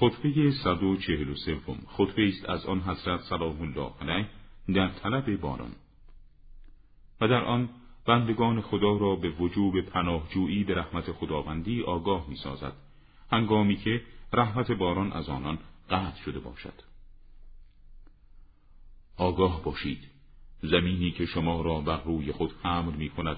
خطبه 143 خطبه است از آن حضرت سلام الله علیه در طلب باران. و در آن بندگان خدا را به وجوب پناهجویی به رحمت خداوندی آگاه می سازد هنگامی که رحمت باران از آنان قطع شده باشد. آگاه باشید. زمینی که شما را بر روی خود حمل می کند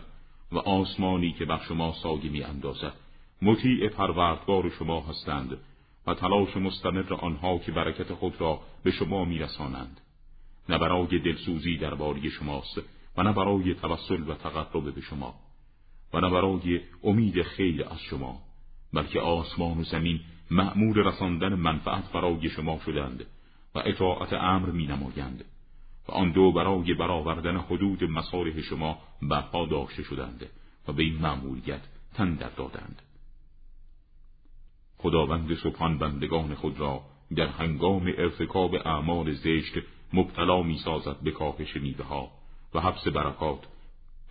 و آسمانی که بر شما سایه می اندازد مطیع پروردگار شما هستند. و تلاش مستمر آنها که برکت خود را به شما میرسانند. نه برای دلسوزی درباره شماست و نه برای توسل و تقرب به شما و نه برای امید خیر از شما بلکه آسمان و زمین مأمور رساندن منفعت برای شما شدند و اطاعت امر می نمایند و آن دو برای برآوردن حدود مصالح شما برپا داشته شدند و به این مأموریت تن در دادند. خداوند سبحان بندگان خود را در هنگام ارتکاب اعمال زشت مبتلا می سازد به کاهش میوه و حبس برکات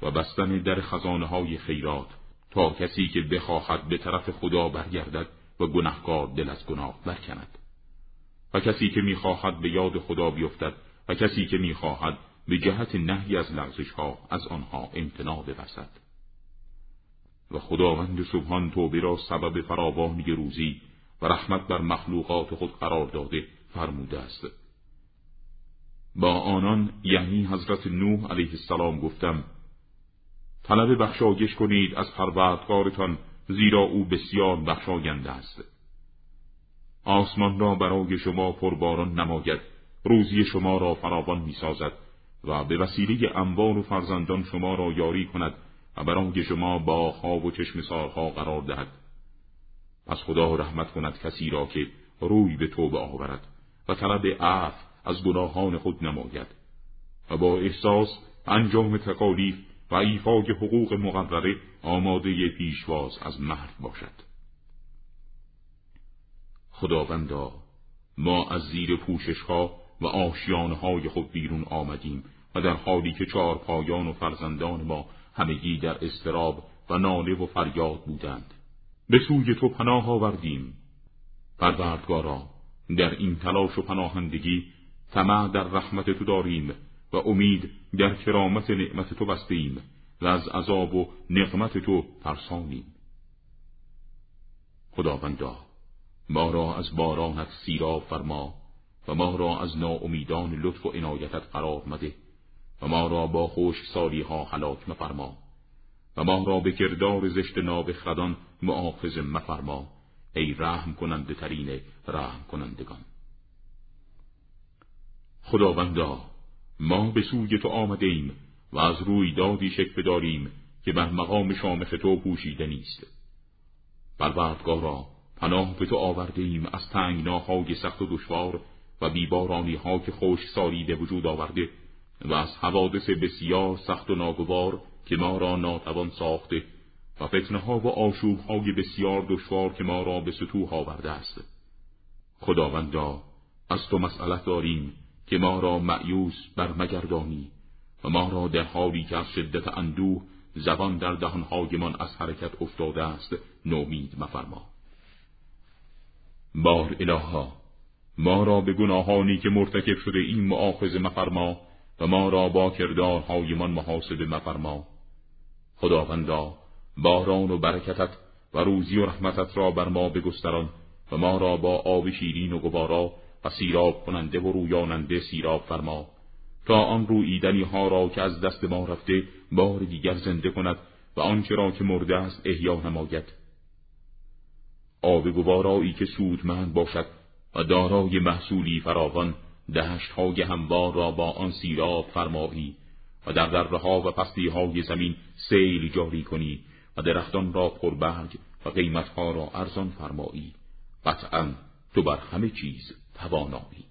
و بستن در خزانه های خیرات تا کسی که بخواهد به طرف خدا برگردد و گناهکار دل از گناه برکند. و کسی که می‌خواهد به یاد خدا بیفتد و کسی که می‌خواهد به جهت نهی از لغزش ها از آنها امتناع ببسد و خداوند سبحان توبه را سبب فراوانی روزی و رحمت بر مخلوقات خود قرار داده فرموده است. با آنان یعنی حضرت نوح علیه السلام گفتم طلب بخشایش کنید از پروردگارتان زیرا او بسیار بخشاینده است. آسمان را برای شما پرباران نماید روزی شما را فراوان می‌سازد و به وسیله انبار و فرزندان شما را یاری کند و برای شما باغها و چشم سارها قرار دهد. پس خدا رحمت کند کسی را که روی به توبه آورد و طلب عف از گناهان خود نماید و با احساس انجام تکالیف و ایفای حقوق مقرره آماده پیشواز از مرد باشد. خداوندا ما از زیر پوششها و آشیانهای خود بیرون آمدیم و در حالی که چهار پایان و فرزندان ما همگی در استراب و ناله و فریاد بودند. به سوی تو پناه آوردیم. پروردگارا در این تلاش و پناهندگی طمع در رحمت تو داریم و امید در کرامت نعمت تو بستیم و از عذاب و نقمت تو ترسانیم. خداوندا ما را از بارانت سیراب فرما و ما را از ناامیدان لطف و عنایتت قرار مده. و ما را با خوش سالی ها حلاک مفرما و ما را به کردار زشت نابخردان معاخذ مفرما ای رحم کننده ترین رحم کنندگان. خداوندا ما به سوی تو آمده ایم و از روی دادی شک بداریم که بر مقام شامخ تو پوشیده نیست. پروردگارا پناه به تو آورده ایم از تنگناهای سخت و دشوار و بیبارانی ها که خوش سالی وجود آورده و از حوادث بسیار سخت و ناگوار که ما را ناتوان ساخته و فتنه ها و آشوب های بسیار دشوار که ما را به سطوح آورده است. خداوندا از تو مسئلت داریم که ما را معیوس بر مگردانی و ما را در حالی که از شدت اندوه زبان در دهانهایمان از حرکت افتاده است نومید مفرما. بار الها ما را به گناهانی که مرتکب شده این معاخذ مفرما و ما را با کردارهایمان محاسبه مفرما. خداوندا باران و برکتت و روزی و رحمتت را بر ما بگستران و ما را با آب شیرین و گوارا و سیراب کننده و رویاننده سیراب فرما. تا آن رویدنی ها را که از دست ما رفته بار دیگر زنده کند و آنچه را که مرده است احیا نماید. آب گوارایی که سودمند باشد و دارای محصولی فراوان دهشت های هموار را با آن سیراب فرمایی و در دره ها و پستی های زمین سیل جاری کنی و درختان را پربرگ و قیمت ها را ارزان فرمایی. قطعا تو بر همه چیز توانایی.